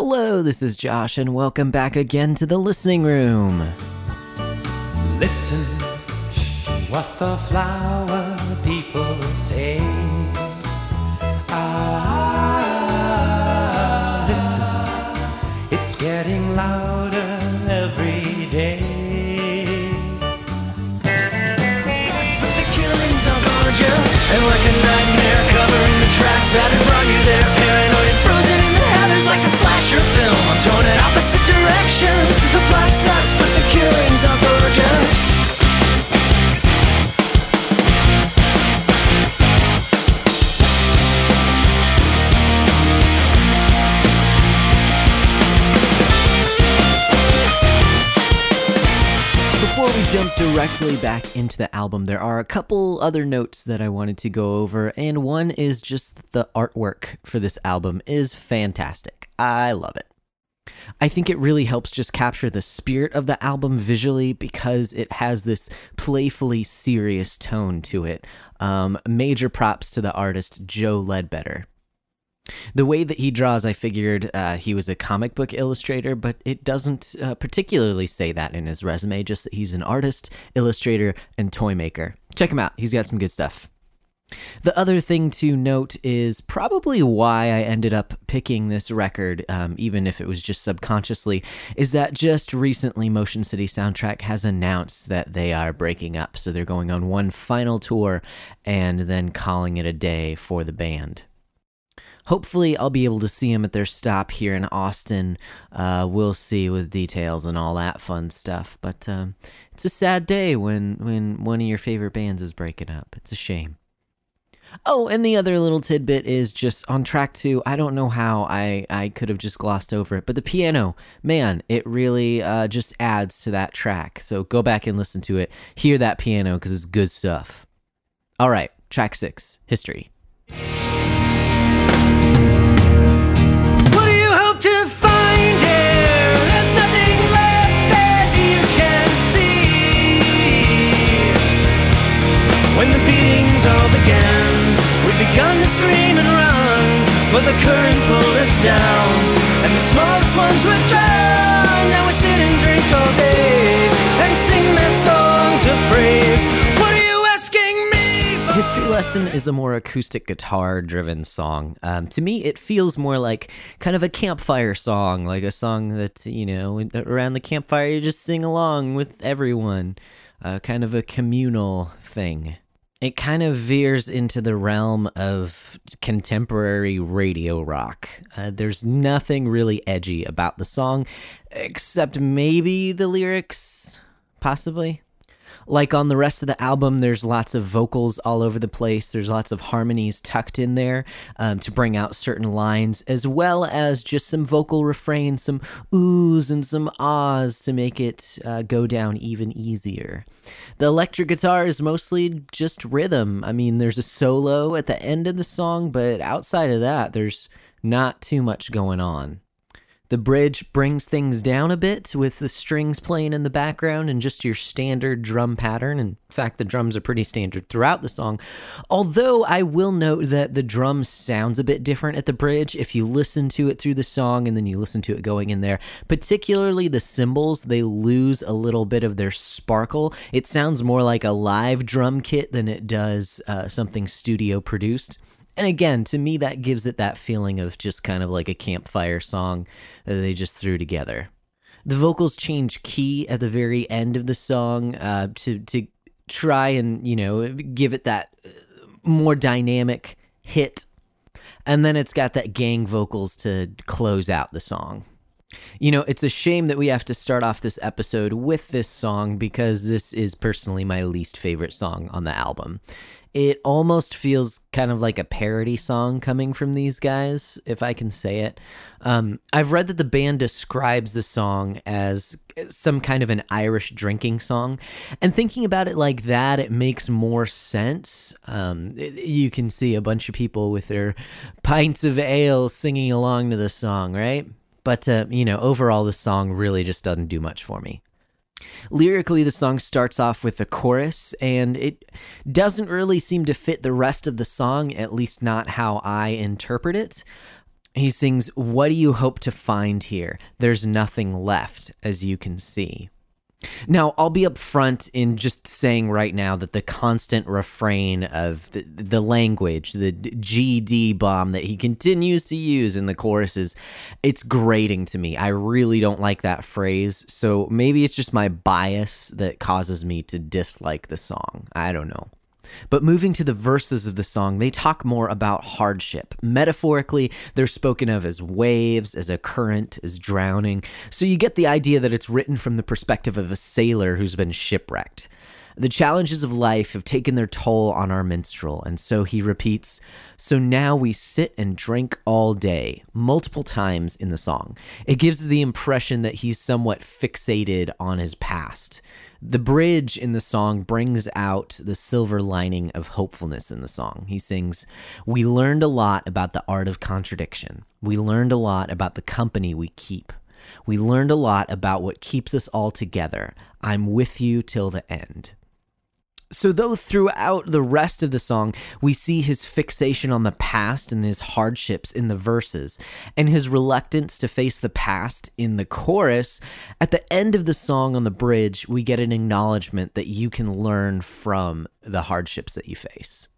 Hello, this is Josh, and welcome back again to the listening room. Listen to what the flower people say. Ah, listen, it's getting louder every day. But the killings are gorgeous. And like a nightmare covering the tracks that have brought you there. Torn in opposite directions. The plot sucks, but the killings are gorgeous. Before we jump directly back into the album, there are a couple other notes that I wanted to go over, and one is just the artwork for this album is fantastic. I love it. I think it really helps just capture the spirit of the album visually because it has this playfully serious tone to it. Um, major props to the artist Joe Ledbetter. The way that he draws, I figured uh, he was a comic book illustrator, but it doesn't uh, particularly say that in his resume, just that he's an artist, illustrator, and toy maker. Check him out, he's got some good stuff. The other thing to note is probably why I ended up picking this record, um, even if it was just subconsciously, is that just recently Motion City Soundtrack has announced that they are breaking up. So they're going on one final tour and then calling it a day for the band. Hopefully, I'll be able to see them at their stop here in Austin. Uh, we'll see with details and all that fun stuff. But um, it's a sad day when when one of your favorite bands is breaking up. It's a shame. Oh, and the other little tidbit is just on track two. I don't know how I, I could have just glossed over it, but the piano, man, it really uh, just adds to that track. So go back and listen to it. Hear that piano because it's good stuff. All right, track six, history. What do you hope to find? There's nothing left as you can see. When the beatings all began, begun to scream and run, but the current pulled us down, and the smallest ones were drowned. Now we sit and drink all day and sing their songs of praise. What are you asking me for? History Lesson is a more acoustic guitar driven song. Um, to me, it feels more like kind of a campfire song, like a song that, you know, around the campfire you just sing along with everyone, uh, kind of a communal thing. It kind of veers into the realm of contemporary radio rock. Uh, there's nothing really edgy about the song, except maybe the lyrics, possibly like on the rest of the album, there's lots of vocals all over the place. There's lots of harmonies tucked in there um, to bring out certain lines, as well as just some vocal refrains, some oohs and some ahs to make it uh, go down even easier. The electric guitar is mostly just rhythm. I mean, there's a solo at the end of the song, but outside of that, there's not too much going on. The bridge brings things down a bit with the strings playing in the background and just your standard drum pattern. In fact, the drums are pretty standard throughout the song. Although I will note that the drum sounds a bit different at the bridge if you listen to it through the song and then you listen to it going in there. Particularly the cymbals, they lose a little bit of their sparkle. It sounds more like a live drum kit than it does uh, something studio produced. And again, to me, that gives it that feeling of just kind of like a campfire song that they just threw together. The vocals change key at the very end of the song uh, to to try and you know give it that uh, more dynamic hit, and then it's got that gang vocals to close out the song. You know, it's a shame that we have to start off this episode with this song because this is personally my least favorite song on the album. It almost feels kind of like a parody song coming from these guys, if I can say it. Um, I've read that the band describes the song as some kind of an Irish drinking song. And thinking about it like that, it makes more sense. Um, you can see a bunch of people with their pints of ale singing along to the song, right? But, uh, you know, overall, the song really just doesn't do much for me. Lyrically, the song starts off with a chorus, and it doesn't really seem to fit the rest of the song, at least not how I interpret it. He sings, What do you hope to find here? There's nothing left, as you can see. Now, I'll be upfront in just saying right now that the constant refrain of the, the language, the GD bomb that he continues to use in the choruses, it's grating to me. I really don't like that phrase. So maybe it's just my bias that causes me to dislike the song. I don't know. But moving to the verses of the song, they talk more about hardship. Metaphorically, they're spoken of as waves, as a current, as drowning. So you get the idea that it's written from the perspective of a sailor who's been shipwrecked. The challenges of life have taken their toll on our minstrel, and so he repeats, So now we sit and drink all day, multiple times in the song. It gives the impression that he's somewhat fixated on his past. The bridge in the song brings out the silver lining of hopefulness in the song. He sings, We learned a lot about the art of contradiction. We learned a lot about the company we keep. We learned a lot about what keeps us all together. I'm with you till the end. So, though throughout the rest of the song, we see his fixation on the past and his hardships in the verses, and his reluctance to face the past in the chorus, at the end of the song on the bridge, we get an acknowledgement that you can learn from the hardships that you face.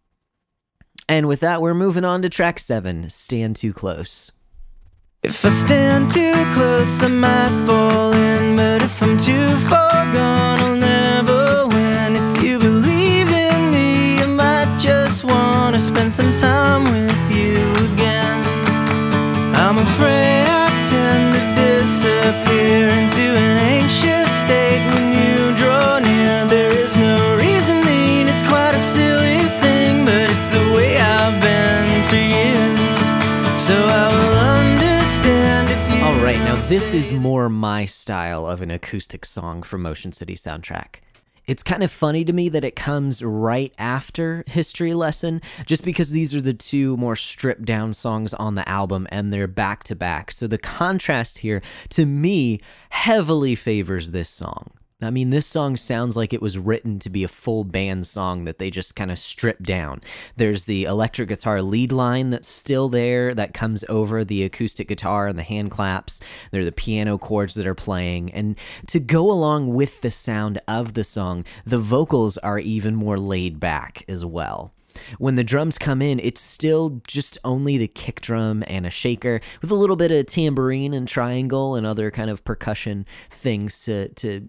And with that, we're moving on to track seven Stand Too Close. If I stand too close, I might fall in, but if I'm too far gone, All right, now this is more my style of an acoustic song from Motion City soundtrack. It's kind of funny to me that it comes right after History Lesson, just because these are the two more stripped down songs on the album and they're back to back. So the contrast here, to me, heavily favors this song. I mean, this song sounds like it was written to be a full band song that they just kind of stripped down. There's the electric guitar lead line that's still there that comes over the acoustic guitar and the hand claps. There are the piano chords that are playing. And to go along with the sound of the song, the vocals are even more laid back as well. When the drums come in, it's still just only the kick drum and a shaker with a little bit of tambourine and triangle and other kind of percussion things to, to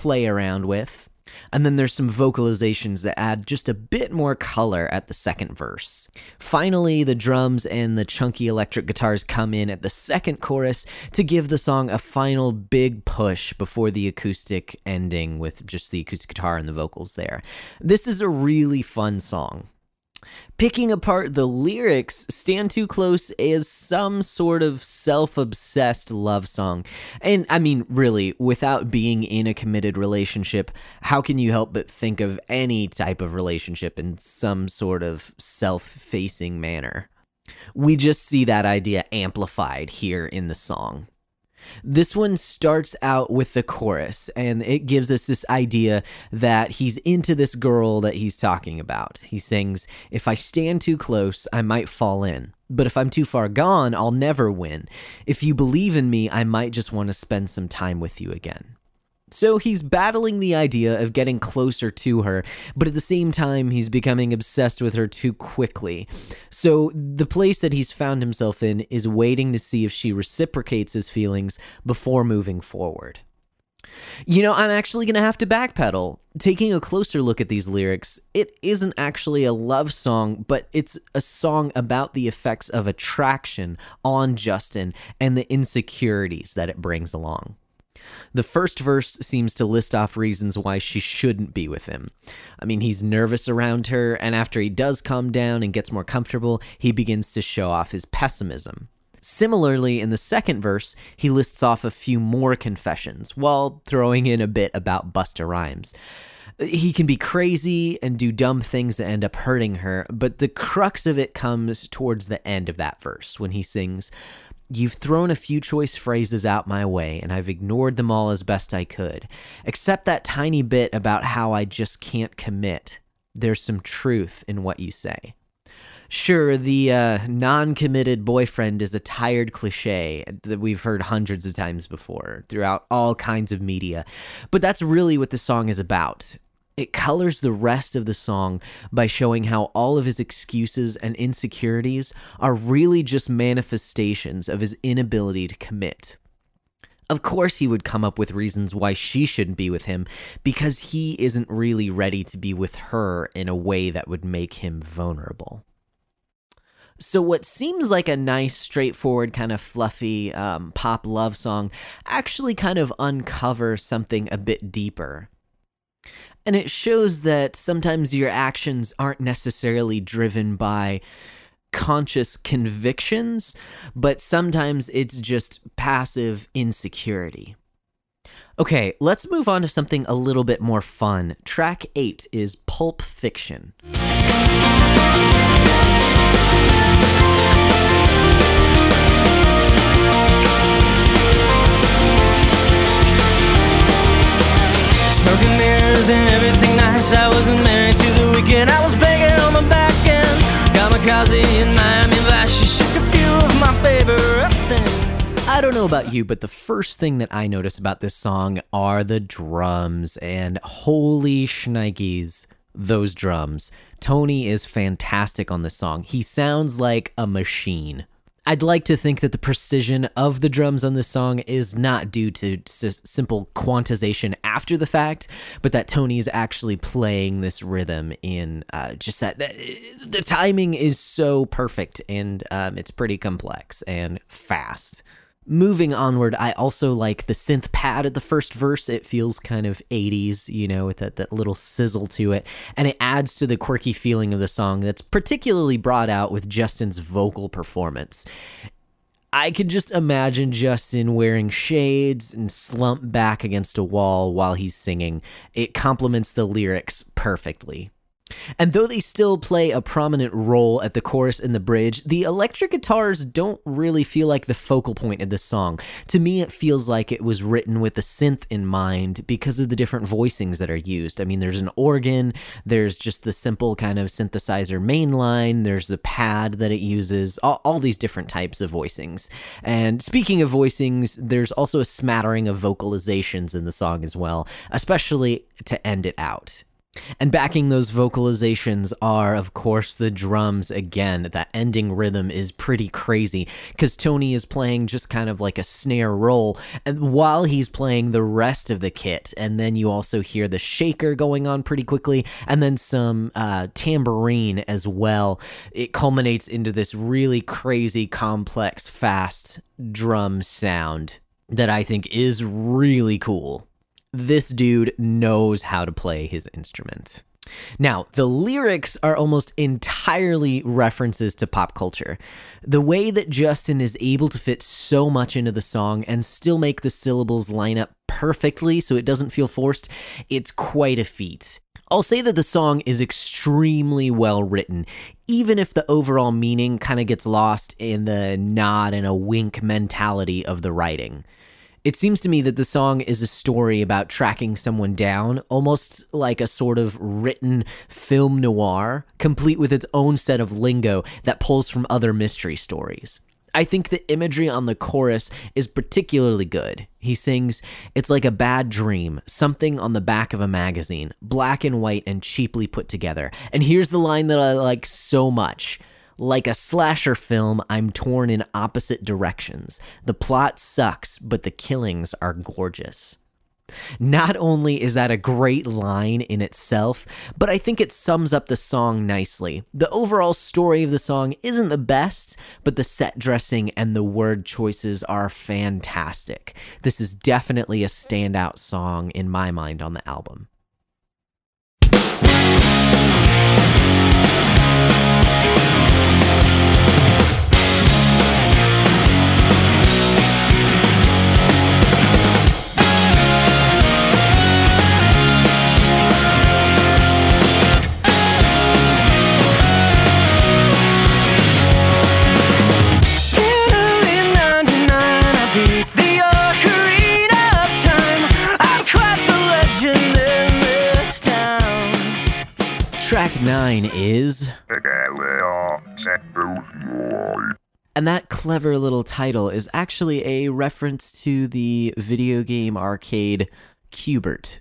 play around with. And then there's some vocalizations that add just a bit more color at the second verse. Finally, the drums and the chunky electric guitars come in at the second chorus to give the song a final big push before the acoustic ending with just the acoustic guitar and the vocals there. This is a really fun song. Picking apart the lyrics, Stand Too Close is some sort of self obsessed love song. And I mean, really, without being in a committed relationship, how can you help but think of any type of relationship in some sort of self facing manner? We just see that idea amplified here in the song. This one starts out with the chorus, and it gives us this idea that he's into this girl that he's talking about. He sings, If I stand too close, I might fall in. But if I'm too far gone, I'll never win. If you believe in me, I might just want to spend some time with you again. So he's battling the idea of getting closer to her, but at the same time, he's becoming obsessed with her too quickly. So the place that he's found himself in is waiting to see if she reciprocates his feelings before moving forward. You know, I'm actually going to have to backpedal. Taking a closer look at these lyrics, it isn't actually a love song, but it's a song about the effects of attraction on Justin and the insecurities that it brings along. The first verse seems to list off reasons why she shouldn't be with him. I mean, he's nervous around her, and after he does calm down and gets more comfortable, he begins to show off his pessimism. Similarly, in the second verse, he lists off a few more confessions, while throwing in a bit about Busta Rhymes. He can be crazy and do dumb things that end up hurting her, but the crux of it comes towards the end of that verse when he sings, You've thrown a few choice phrases out my way, and I've ignored them all as best I could. Except that tiny bit about how I just can't commit. There's some truth in what you say. Sure, the uh, non committed boyfriend is a tired cliche that we've heard hundreds of times before throughout all kinds of media, but that's really what the song is about. It colors the rest of the song by showing how all of his excuses and insecurities are really just manifestations of his inability to commit. Of course, he would come up with reasons why she shouldn't be with him because he isn't really ready to be with her in a way that would make him vulnerable. So, what seems like a nice, straightforward, kind of fluffy um, pop love song actually kind of uncovers something a bit deeper. And it shows that sometimes your actions aren't necessarily driven by conscious convictions, but sometimes it's just passive insecurity. Okay, let's move on to something a little bit more fun. Track 8 is Pulp Fiction. Smoking mirrors and everything nice. I wasn't married to the weekend. I was begging on my back end. Kamikaze in Miami Vice. She shook a few of my favorite things. I don't know about you, but the first thing that I notice about this song are the drums, and holy shnikes, those drums. Tony is fantastic on this song. He sounds like a machine. I'd like to think that the precision of the drums on this song is not due to s- simple quantization after the fact, but that Tony's actually playing this rhythm in uh, just that. The timing is so perfect and um, it's pretty complex and fast. Moving onward, I also like the synth pad at the first verse. It feels kind of 80s, you know, with that, that little sizzle to it. And it adds to the quirky feeling of the song that's particularly brought out with Justin's vocal performance. I could just imagine Justin wearing shades and slumped back against a wall while he's singing. It complements the lyrics perfectly. And though they still play a prominent role at the chorus and the bridge, the electric guitars don't really feel like the focal point of the song. To me, it feels like it was written with the synth in mind because of the different voicings that are used. I mean, there's an organ, there's just the simple kind of synthesizer main line, there's the pad that it uses, all, all these different types of voicings. And speaking of voicings, there's also a smattering of vocalizations in the song as well, especially to end it out. And backing those vocalizations are, of course, the drums again. That ending rhythm is pretty crazy because Tony is playing just kind of like a snare roll, and while he's playing the rest of the kit, and then you also hear the shaker going on pretty quickly, and then some uh, tambourine as well. It culminates into this really crazy, complex, fast drum sound that I think is really cool this dude knows how to play his instrument. Now, the lyrics are almost entirely references to pop culture. The way that Justin is able to fit so much into the song and still make the syllables line up perfectly so it doesn't feel forced, it's quite a feat. I'll say that the song is extremely well written, even if the overall meaning kind of gets lost in the nod and a wink mentality of the writing. It seems to me that the song is a story about tracking someone down, almost like a sort of written film noir, complete with its own set of lingo that pulls from other mystery stories. I think the imagery on the chorus is particularly good. He sings, It's like a bad dream, something on the back of a magazine, black and white and cheaply put together. And here's the line that I like so much. Like a slasher film, I'm torn in opposite directions. The plot sucks, but the killings are gorgeous. Not only is that a great line in itself, but I think it sums up the song nicely. The overall story of the song isn't the best, but the set dressing and the word choices are fantastic. This is definitely a standout song in my mind on the album. This town. Track 9 is Perché le ho And that clever little title is actually a reference to the video game arcade Q*bert,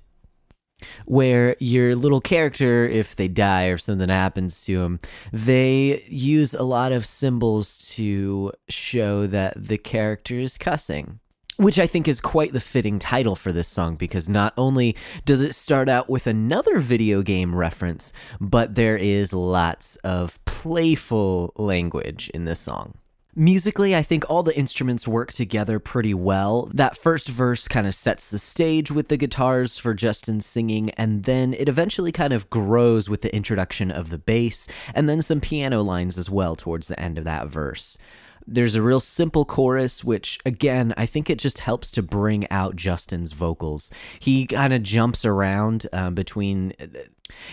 where your little character, if they die or something happens to them, they use a lot of symbols to show that the character is cussing. Which I think is quite the fitting title for this song because not only does it start out with another video game reference, but there is lots of playful language in this song. Musically, I think all the instruments work together pretty well. That first verse kind of sets the stage with the guitars for Justin singing, and then it eventually kind of grows with the introduction of the bass, and then some piano lines as well towards the end of that verse. There's a real simple chorus, which again, I think it just helps to bring out Justin's vocals. He kind of jumps around um, between.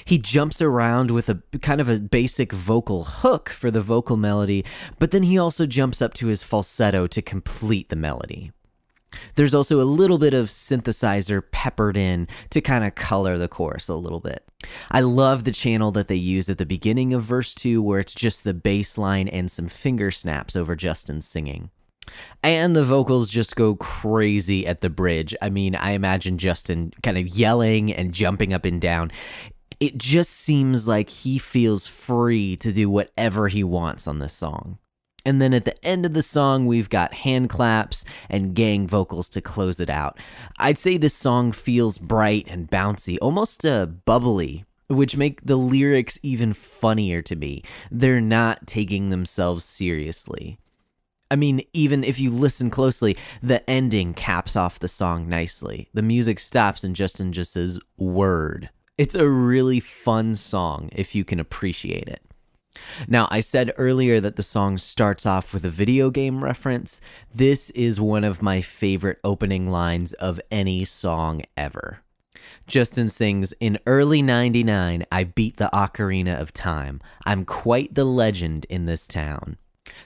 He jumps around with a kind of a basic vocal hook for the vocal melody, but then he also jumps up to his falsetto to complete the melody. There's also a little bit of synthesizer peppered in to kind of color the chorus a little bit. I love the channel that they use at the beginning of verse 2 where it's just the bass line and some finger snaps over Justin singing. And the vocals just go crazy at the bridge. I mean, I imagine Justin kind of yelling and jumping up and down. It just seems like he feels free to do whatever he wants on this song. And then at the end of the song, we've got hand claps and gang vocals to close it out. I'd say this song feels bright and bouncy, almost uh, bubbly, which make the lyrics even funnier to me. They're not taking themselves seriously. I mean, even if you listen closely, the ending caps off the song nicely. The music stops and Justin just says, Word. It's a really fun song if you can appreciate it. Now, I said earlier that the song starts off with a video game reference. This is one of my favorite opening lines of any song ever. Justin sings, In early 99, I beat the Ocarina of Time. I'm quite the legend in this town.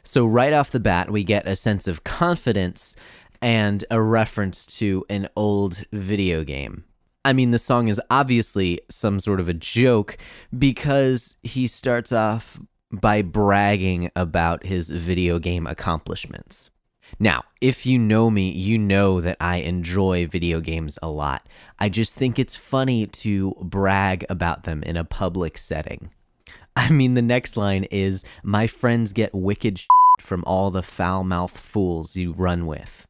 So, right off the bat, we get a sense of confidence and a reference to an old video game. I mean, the song is obviously some sort of a joke because he starts off by bragging about his video game accomplishments. Now, if you know me, you know that I enjoy video games a lot. I just think it's funny to brag about them in a public setting. I mean, the next line is My friends get wicked from all the foul mouthed fools you run with.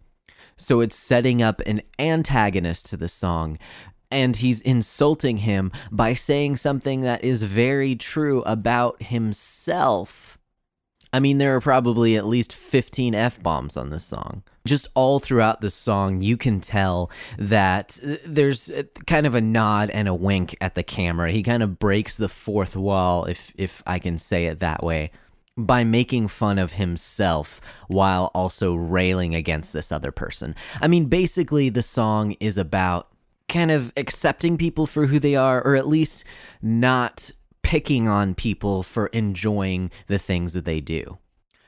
So it's setting up an antagonist to the song and he's insulting him by saying something that is very true about himself. I mean, there are probably at least 15 F bombs on this song. Just all throughout the song, you can tell that uh, there's kind of a nod and a wink at the camera. He kind of breaks the fourth wall, if, if I can say it that way, by making fun of himself while also railing against this other person. I mean, basically, the song is about kind of accepting people for who they are, or at least not picking on people for enjoying the things that they do.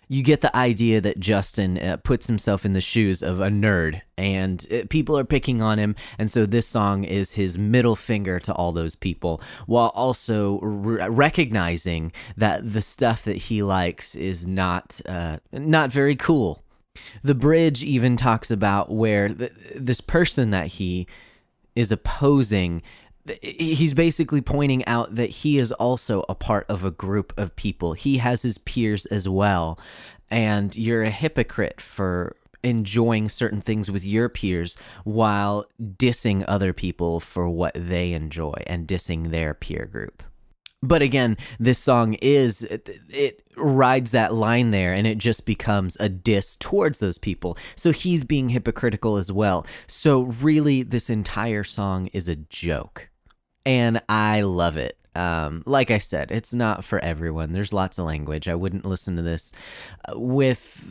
You get the idea that Justin uh, puts himself in the shoes of a nerd and uh, people are picking on him. And so this song is his middle finger to all those people while also re- recognizing that the stuff that he likes is not, uh, not very cool. The bridge even talks about where th- this person that he is opposing he's basically pointing out that he is also a part of a group of people. He has his peers as well. And you're a hypocrite for enjoying certain things with your peers while dissing other people for what they enjoy and dissing their peer group. But again, this song is it, it, rides that line there and it just becomes a diss towards those people. So he's being hypocritical as well. So really this entire song is a joke. And I love it. Um, like I said, it's not for everyone. There's lots of language. I wouldn't listen to this uh, with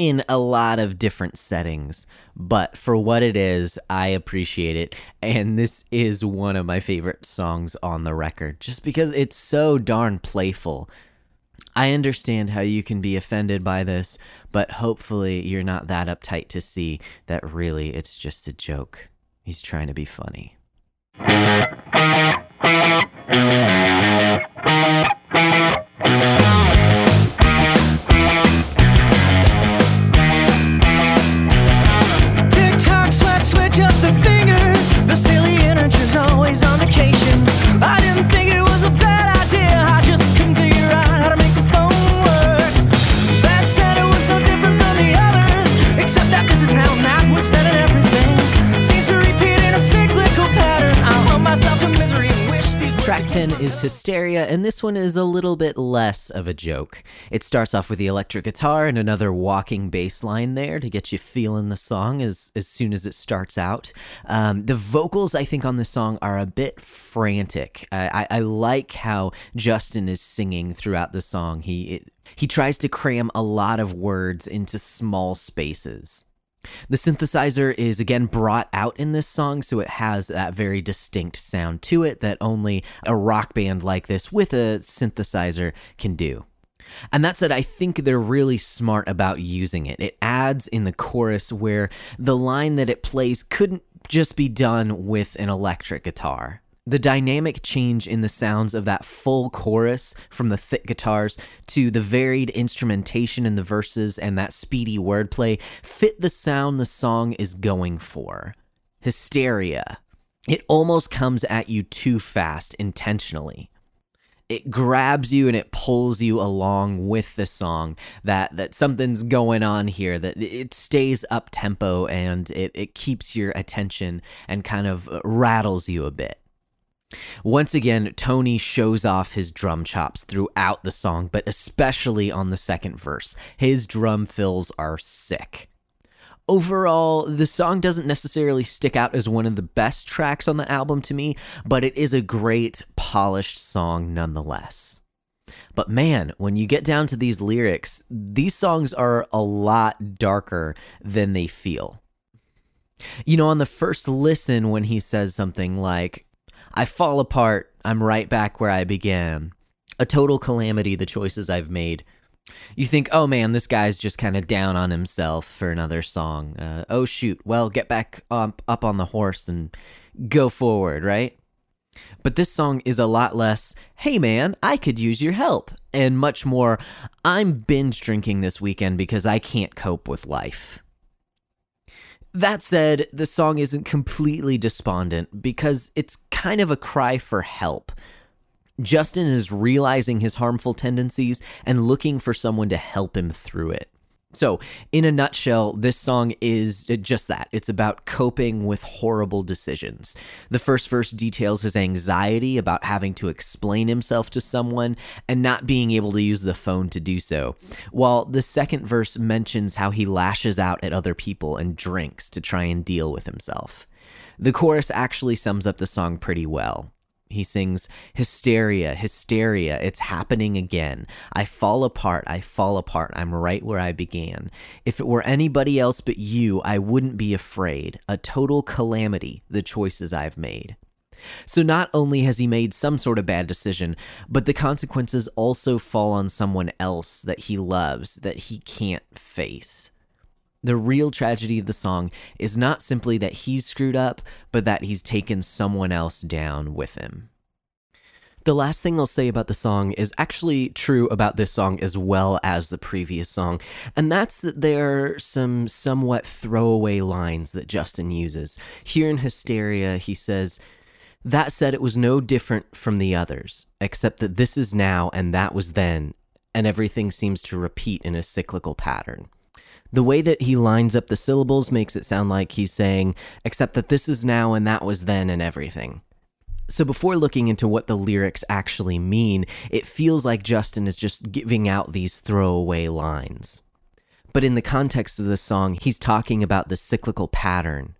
in a lot of different settings, but for what it is, I appreciate it. And this is one of my favorite songs on the record just because it's so darn playful. I understand how you can be offended by this, but hopefully you're not that uptight to see that really it's just a joke. He's trying to be funny. Hysteria, and this one is a little bit less of a joke. It starts off with the electric guitar and another walking bass line there to get you feeling the song as, as soon as it starts out. Um, the vocals, I think, on this song are a bit frantic. I, I, I like how Justin is singing throughout the song. He, it, he tries to cram a lot of words into small spaces. The synthesizer is again brought out in this song, so it has that very distinct sound to it that only a rock band like this with a synthesizer can do. And that said, I think they're really smart about using it. It adds in the chorus where the line that it plays couldn't just be done with an electric guitar. The dynamic change in the sounds of that full chorus from the thick guitars to the varied instrumentation in the verses and that speedy wordplay fit the sound the song is going for. Hysteria. It almost comes at you too fast intentionally. It grabs you and it pulls you along with the song that that something's going on here that it stays up tempo and it, it keeps your attention and kind of rattles you a bit. Once again, Tony shows off his drum chops throughout the song, but especially on the second verse. His drum fills are sick. Overall, the song doesn't necessarily stick out as one of the best tracks on the album to me, but it is a great, polished song nonetheless. But man, when you get down to these lyrics, these songs are a lot darker than they feel. You know, on the first listen, when he says something like, I fall apart. I'm right back where I began. A total calamity, the choices I've made. You think, oh man, this guy's just kind of down on himself for another song. Uh, oh shoot, well, get back up, up on the horse and go forward, right? But this song is a lot less, hey man, I could use your help, and much more, I'm binge drinking this weekend because I can't cope with life. That said, the song isn't completely despondent because it's kind of a cry for help. Justin is realizing his harmful tendencies and looking for someone to help him through it. So, in a nutshell, this song is uh, just that. It's about coping with horrible decisions. The first verse details his anxiety about having to explain himself to someone and not being able to use the phone to do so, while the second verse mentions how he lashes out at other people and drinks to try and deal with himself. The chorus actually sums up the song pretty well. He sings, Hysteria, hysteria, it's happening again. I fall apart, I fall apart, I'm right where I began. If it were anybody else but you, I wouldn't be afraid. A total calamity, the choices I've made. So not only has he made some sort of bad decision, but the consequences also fall on someone else that he loves that he can't face. The real tragedy of the song is not simply that he's screwed up, but that he's taken someone else down with him. The last thing I'll say about the song is actually true about this song as well as the previous song, and that's that there are some somewhat throwaway lines that Justin uses. Here in Hysteria, he says, That said, it was no different from the others, except that this is now and that was then, and everything seems to repeat in a cyclical pattern. The way that he lines up the syllables makes it sound like he's saying, except that this is now and that was then and everything. So before looking into what the lyrics actually mean, it feels like Justin is just giving out these throwaway lines. But in the context of the song, he's talking about the cyclical pattern.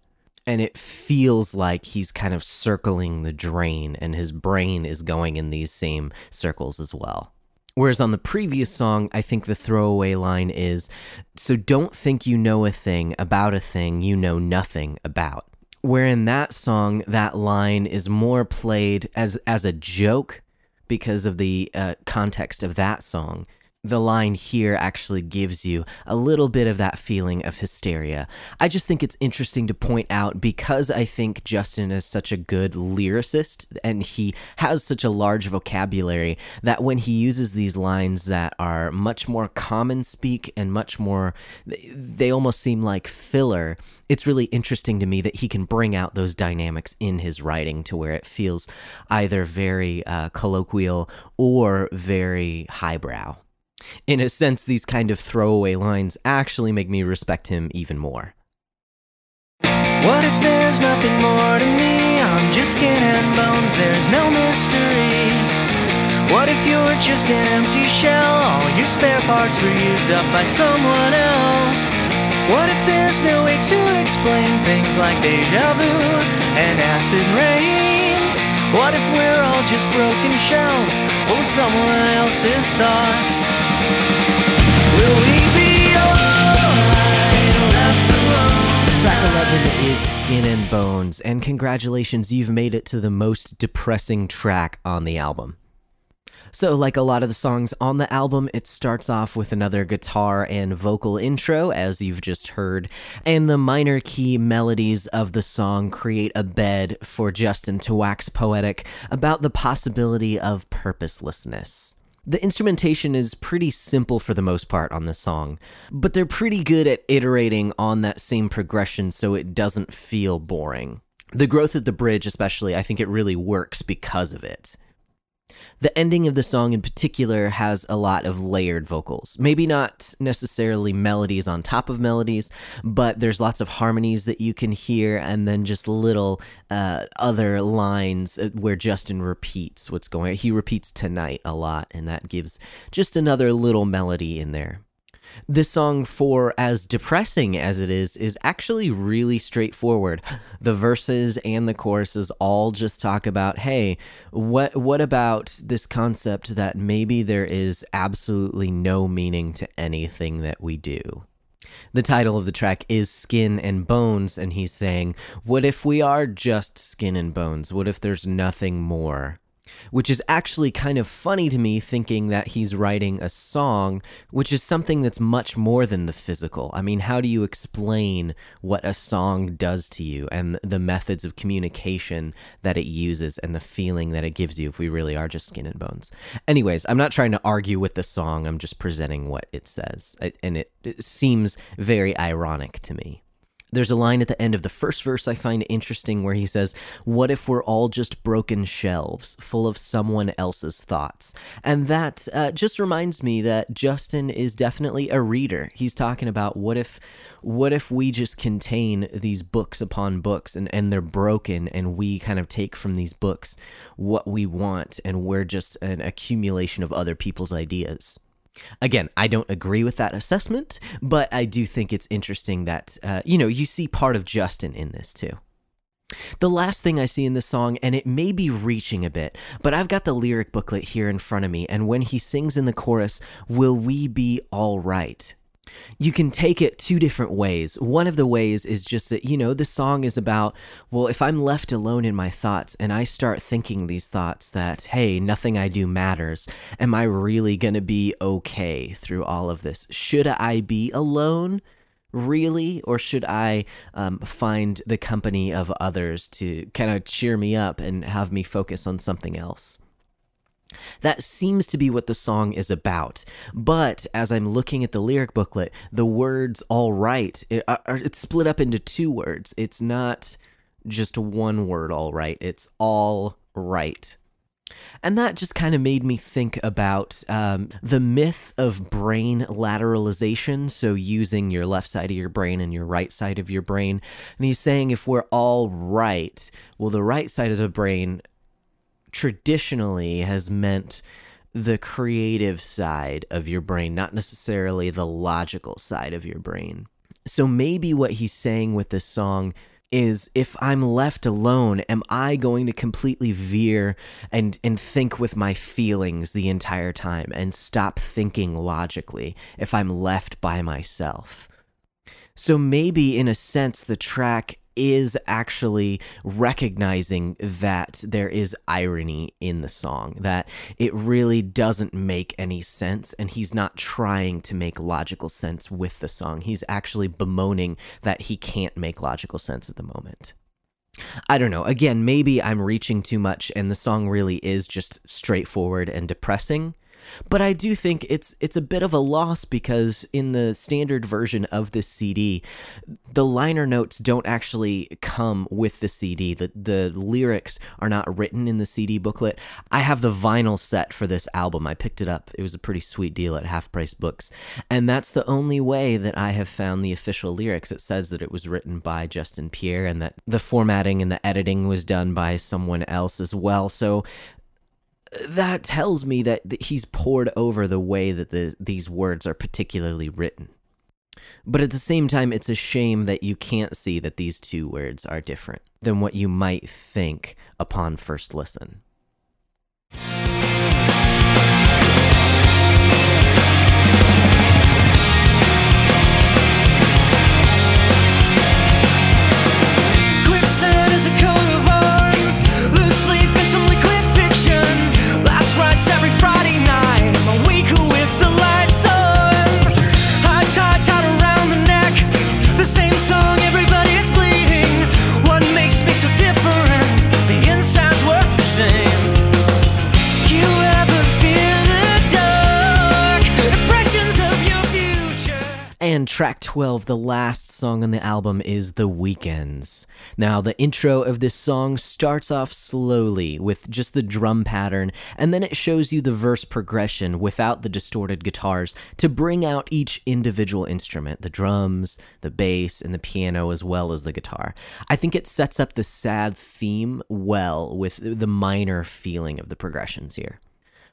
And it feels like he's kind of circling the drain, and his brain is going in these same circles as well. Whereas on the previous song, I think the throwaway line is So don't think you know a thing about a thing you know nothing about. Where in that song, that line is more played as, as a joke because of the uh, context of that song the line here actually gives you a little bit of that feeling of hysteria. I just think it's interesting to point out because I think Justin is such a good lyricist and he has such a large vocabulary that when he uses these lines that are much more common speak and much more, they almost seem like filler, it's really interesting to me that he can bring out those dynamics in his writing to where it feels either very uh, colloquial or very highbrow. In a sense, these kind of throwaway lines actually make me respect him even more. What if there's nothing more to me? I'm just skin and bones, there's no mystery. What if you were just an empty shell? All your spare parts were used up by someone else. What if there's no way to explain things like deja vu and acid rain? What if we're all just broken shells full of someone else's thoughts? Will we be alright left alone? Track 11 is Skin and Bones, and congratulations, you've made it to the most depressing track on the album. So, like a lot of the songs on the album, it starts off with another guitar and vocal intro, as you've just heard, and the minor key melodies of the song create a bed for Justin to wax poetic about the possibility of purposelessness. The instrumentation is pretty simple for the most part on this song, but they're pretty good at iterating on that same progression so it doesn't feel boring. The growth of the bridge, especially, I think it really works because of it. The ending of the song in particular has a lot of layered vocals. Maybe not necessarily melodies on top of melodies, but there's lots of harmonies that you can hear, and then just little uh, other lines uh, where Justin repeats what's going on. He repeats tonight a lot, and that gives just another little melody in there. This song, for as depressing as it is, is actually really straightforward. The verses and the choruses all just talk about, hey, what what about this concept that maybe there is absolutely no meaning to anything that we do? The title of the track is Skin and Bones, and he's saying, What if we are just skin and bones? What if there's nothing more? Which is actually kind of funny to me thinking that he's writing a song, which is something that's much more than the physical. I mean, how do you explain what a song does to you and the methods of communication that it uses and the feeling that it gives you if we really are just skin and bones? Anyways, I'm not trying to argue with the song, I'm just presenting what it says, and it, seems very ironic to me. There's a line at the end of the first verse I find interesting where he says, What if we're all just broken shelves full of someone else's thoughts? And that uh, just reminds me that Justin is definitely a reader. He's talking about what if. What if we just contain these books upon books and, and they're broken and we kind of take from these books what we want and we're just an accumulation of other people's ideas? Again, I don't agree with that assessment, but I do think it's interesting that, uh, you know, you see part of Justin in this too. The last thing I see in this song, and it may be reaching a bit, but I've got the lyric booklet here in front of me, and when he sings in the chorus, Will we be all right? You can take it two different ways. One of the ways is just that, you know, the song is about, well, if I'm left alone in my thoughts and I start thinking these thoughts that, hey, nothing I do matters, am I really going to be okay through all of this? Should I be alone? Really? Or should I um, find the company of others to kind of cheer me up and have me focus on something else? That seems to be what the song is about. But as I'm looking at the lyric booklet, the words all right, it, uh, it's split up into two words. It's not just one word, all right. It's all right. And that just kind of made me think about um, the myth of brain lateralization. So, using your left side of your brain and your right side of your brain. And he's saying if we're all right, well, the right side of the brain traditionally has meant the creative side of your brain, not necessarily the logical side of your brain. So maybe what he's saying with this song is if I'm left alone, am I going to completely veer and and think with my feelings the entire time and stop thinking logically if I'm left by myself? So maybe in a sense the track is actually recognizing that there is irony in the song, that it really doesn't make any sense, and he's not trying to make logical sense with the song. He's actually bemoaning that he can't make logical sense at the moment. I don't know. Again, maybe I'm reaching too much and the song really is just straightforward and depressing. But I do think it's it's a bit of a loss because in the standard version of this CD, the liner notes don't actually come with the CD. The the lyrics are not written in the CD booklet. I have the vinyl set for this album. I picked it up. It was a pretty sweet deal at Half Price Books. And that's the only way that I have found the official lyrics. It says that it was written by Justin Pierre and that the formatting and the editing was done by someone else as well. So that tells me that th- he's pored over the way that the, these words are particularly written. But at the same time, it's a shame that you can't see that these two words are different than what you might think upon first listen. Track 12, the last song on the album, is The Weakends. Now, the intro of this song starts off slowly with just the drum pattern, and then it shows you the verse progression without the distorted guitars to bring out each individual instrument the drums, the bass, and the piano, as well as the guitar. I think it sets up the sad theme well with the minor feeling of the progressions here.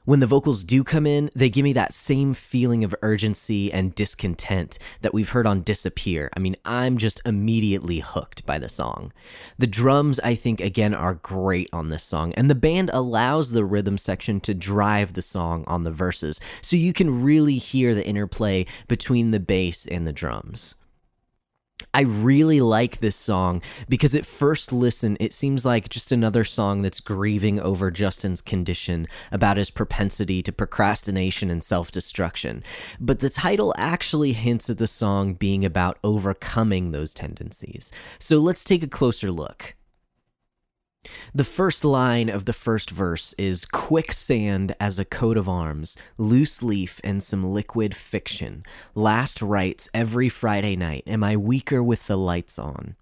When the vocals do come in, they give me that same feeling of urgency and discontent that we've heard on Disappear. I mean, I'm just immediately hooked by the song. The drums, I think, again, are great on this song, and the band allows the rhythm section to drive the song on the verses, so you can really hear the interplay between the bass and the drums. I really like this song because at first listen, it seems like just another song that's grieving over Justin's condition about his propensity to procrastination and self destruction. But the title actually hints at the song being about overcoming those tendencies. So let's take a closer look. The first line of the first verse is quicksand as a coat of arms, loose leaf and some liquid fiction. Last rites every Friday night. Am I weaker with the lights on?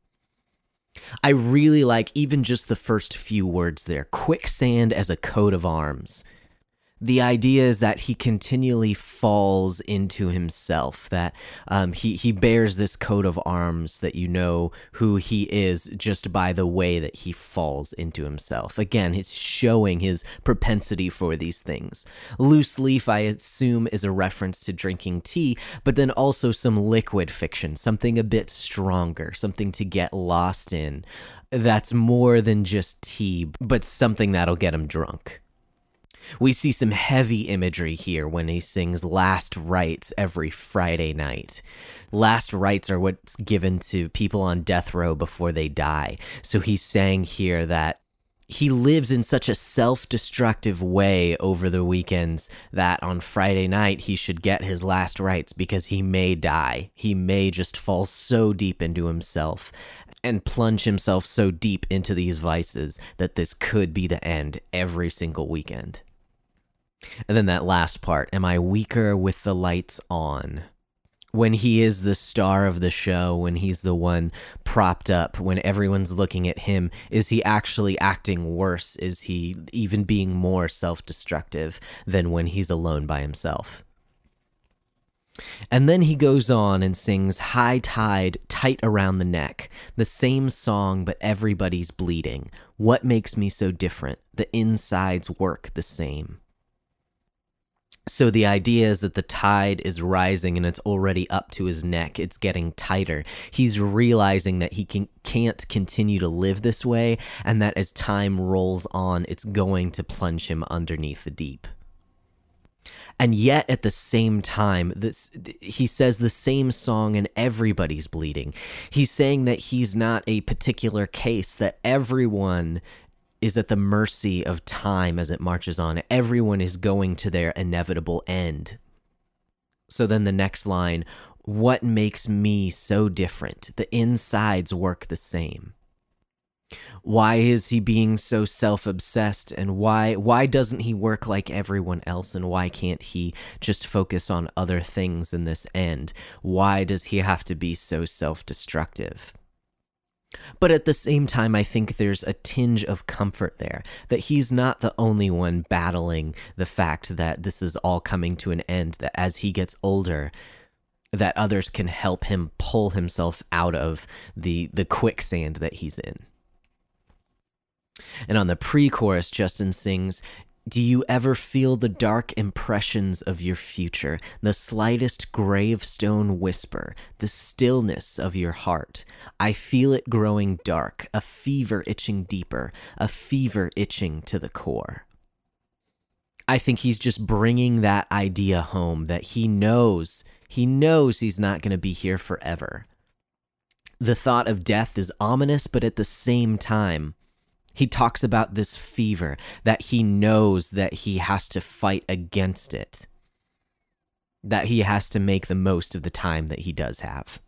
I really like even just the first few words there quicksand as a coat of arms. The idea is that he continually falls into himself, that um, he, he bears this coat of arms that you know who he is just by the way that he falls into himself. Again, it's showing his propensity for these things. Loose leaf, I assume, is a reference to drinking tea, but then also some liquid fiction, something a bit stronger, something to get lost in that's more than just tea, but something that'll get him drunk. We see some heavy imagery here when he sings Last Rites every Friday night. Last rites are what's given to people on death row before they die. So he's saying here that he lives in such a self destructive way over the weekends that on Friday night he should get his last rites because he may die. He may just fall so deep into himself and plunge himself so deep into these vices that this could be the end every single weekend. And then that last part Am I weaker with the lights on? When he is the star of the show, when he's the one propped up, when everyone's looking at him, is he actually acting worse? Is he even being more self destructive than when he's alone by himself? And then he goes on and sings High Tide, Tight Around the Neck, the same song, but everybody's bleeding. What makes me so different? The insides work the same. So the idea is that the tide is rising and it's already up to his neck. It's getting tighter. He's realizing that he can, can't continue to live this way and that as time rolls on, it's going to plunge him underneath the deep. And yet at the same time, this he says the same song and everybody's bleeding. He's saying that he's not a particular case, that everyone is at the mercy of time as it marches on. Everyone is going to their inevitable end. So then the next line what makes me so different? The insides work the same. Why is he being so self-obsessed and why why doesn't he work like everyone else and why can't he just focus on other things in this end? Why does he have to be so self-destructive? But at the same time, I think there's a tinge of comfort there that he's not the only one battling the fact that this is all coming to an end, that as he gets older, that others can help him pull himself out of the the quicksand that he's in. And on the pre-chorus, Justin sings, Do you ever feel the dark impressions of your future, the slightest gravestone whisper, the stillness of your heart? I feel it growing dark, a fever itching deeper, a fever itching to the core. I think he's just bringing that idea home that he knows, he knows he's not going to be here forever. The thought of death is ominous, but at the same time, he talks about this fever that he knows that he has to fight against it, that he has to make the most of the time that he does have.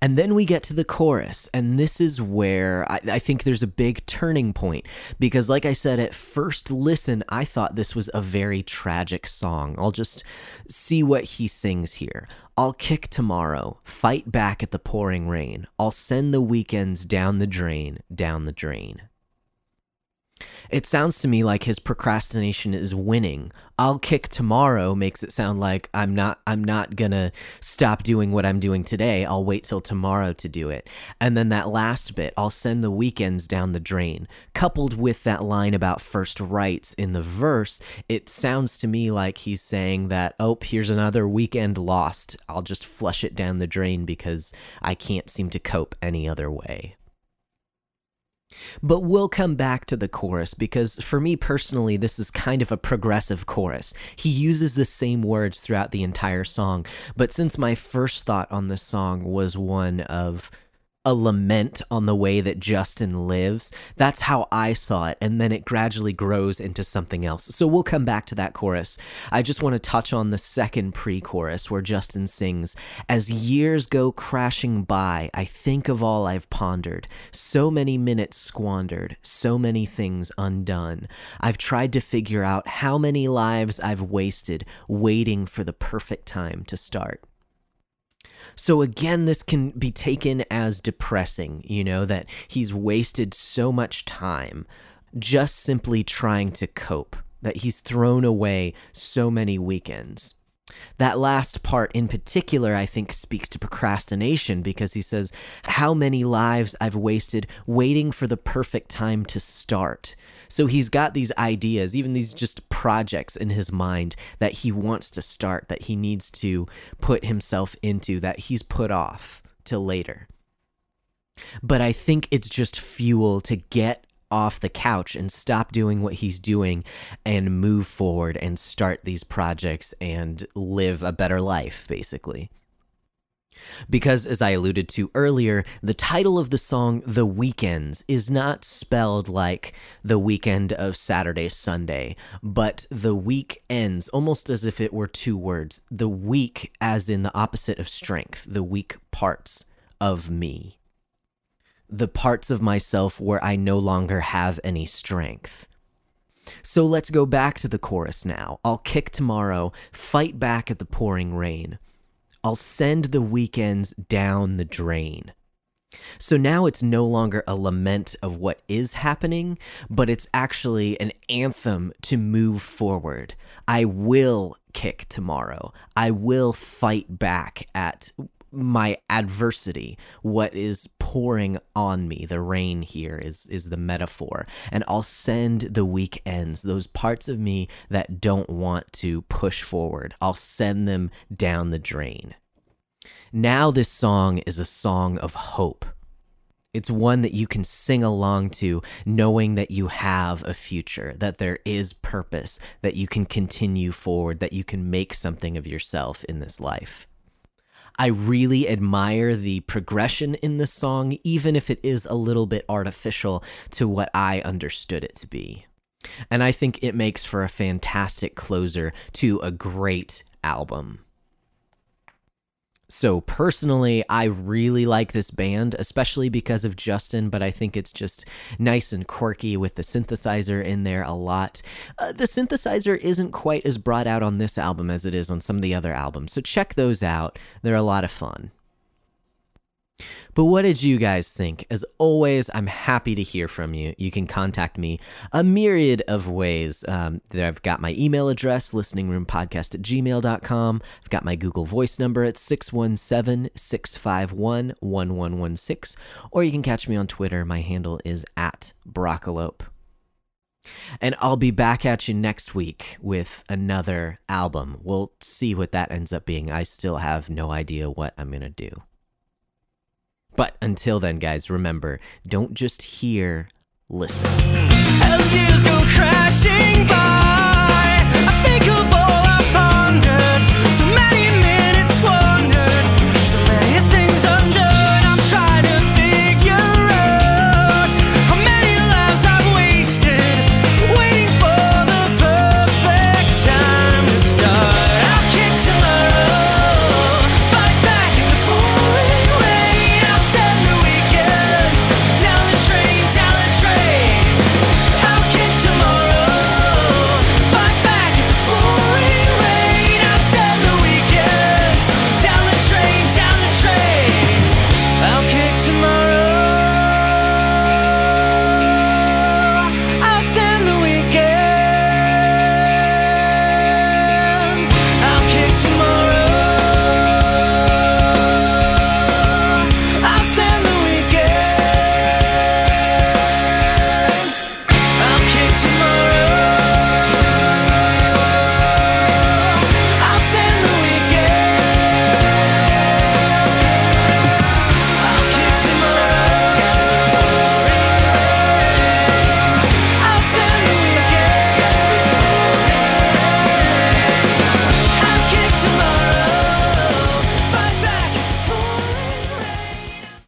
And then we get to the chorus, and this is where I, I, think there's a big turning point. Because, like I said, at first listen, I thought this was a very tragic song. I'll just see what he sings here. I'll kick tomorrow, fight back at the pouring rain. I'll send the weekends down the drain, down the drain. It sounds to me like his procrastination is winning. I'll kick tomorrow makes it sound like I'm not I'm not going to stop doing what I'm doing today. I'll wait till tomorrow to do it. And then that last bit, I'll send the weekends down the drain. Coupled with that line about first rites in the verse, it sounds to me like he's saying that, "Oh, here's another weekend lost. I'll just flush it down the drain because I can't seem to cope any other way." But we'll come back to the chorus because for me personally, this is kind of a progressive chorus. He uses the same words throughout the entire song. But since my first thought on this song was one of a lament on the way that Justin lives. That's how I saw it. And then it gradually grows into something else. So we'll come back to that chorus. I just want to touch on the second pre chorus where Justin sings As years go crashing by, I think of all I've pondered. So many minutes squandered, so many things undone. I've tried to figure out how many lives I've wasted waiting for the perfect time to start. So again, this can be taken as depressing, you know, that he's wasted so much time just simply trying to cope, that he's thrown away so many weekends. That last part in particular, I think, speaks to procrastination because he says, How many lives I've wasted waiting for the perfect time to start. So he's got these ideas, even these just projects in his mind that he wants to start, that he needs to put himself into, that he's put off till later. But I think it's just fuel to get off the couch and stop doing what he's doing and move forward and start these projects and live a better life, basically. Because, as I alluded to earlier, the title of the song, The Weakends, is not spelled like the weekend of Saturday, Sunday, but the week ends almost as if it were two words. The weak, as in the opposite of strength, the weak parts of me. The parts of myself where I no longer have any strength. So let's go back to the chorus now. I'll kick tomorrow, fight back at the pouring rain. I'll send the weekends down the drain. So now it's no longer a lament of what is happening, but it's actually an anthem to move forward. I will kick tomorrow. I will fight back at my adversity, what is pouring on me. The rain here is is the metaphor. And I'll send the weekends, those parts of me that don't want to push forward. I'll send them down the drain. Now this song is a song of hope. It's one that you can sing along to, knowing that you have a future, that there is purpose, that you can continue forward, that you can make something of yourself in this life. I really admire the progression in the song, even if it is a little bit artificial to what I understood it to be. And I think it makes for a fantastic closer to a great album. So personally, I really like this band, especially because of Justin, but I think it's just nice and quirky with the synthesizer in there a lot. Uh, the synthesizer isn't quite as brought out on this album as it is on some of the other albums, so check those out. They're a lot of fun. But what did you guys think? As always, I'm happy to hear from you. You can contact me a myriad of ways. Um, I've got my email address, listeningroompodcast at gmail.com. I've got my Google Voice number at 617 651 1116. Or you can catch me on Twitter. My handle is at Broccolope. And I'll be back at you next week with another album. We'll see what that ends up being. I still have no idea what I'm going to do. But until then, guys, remember don't just hear, listen. As years go crashing by, I think of all.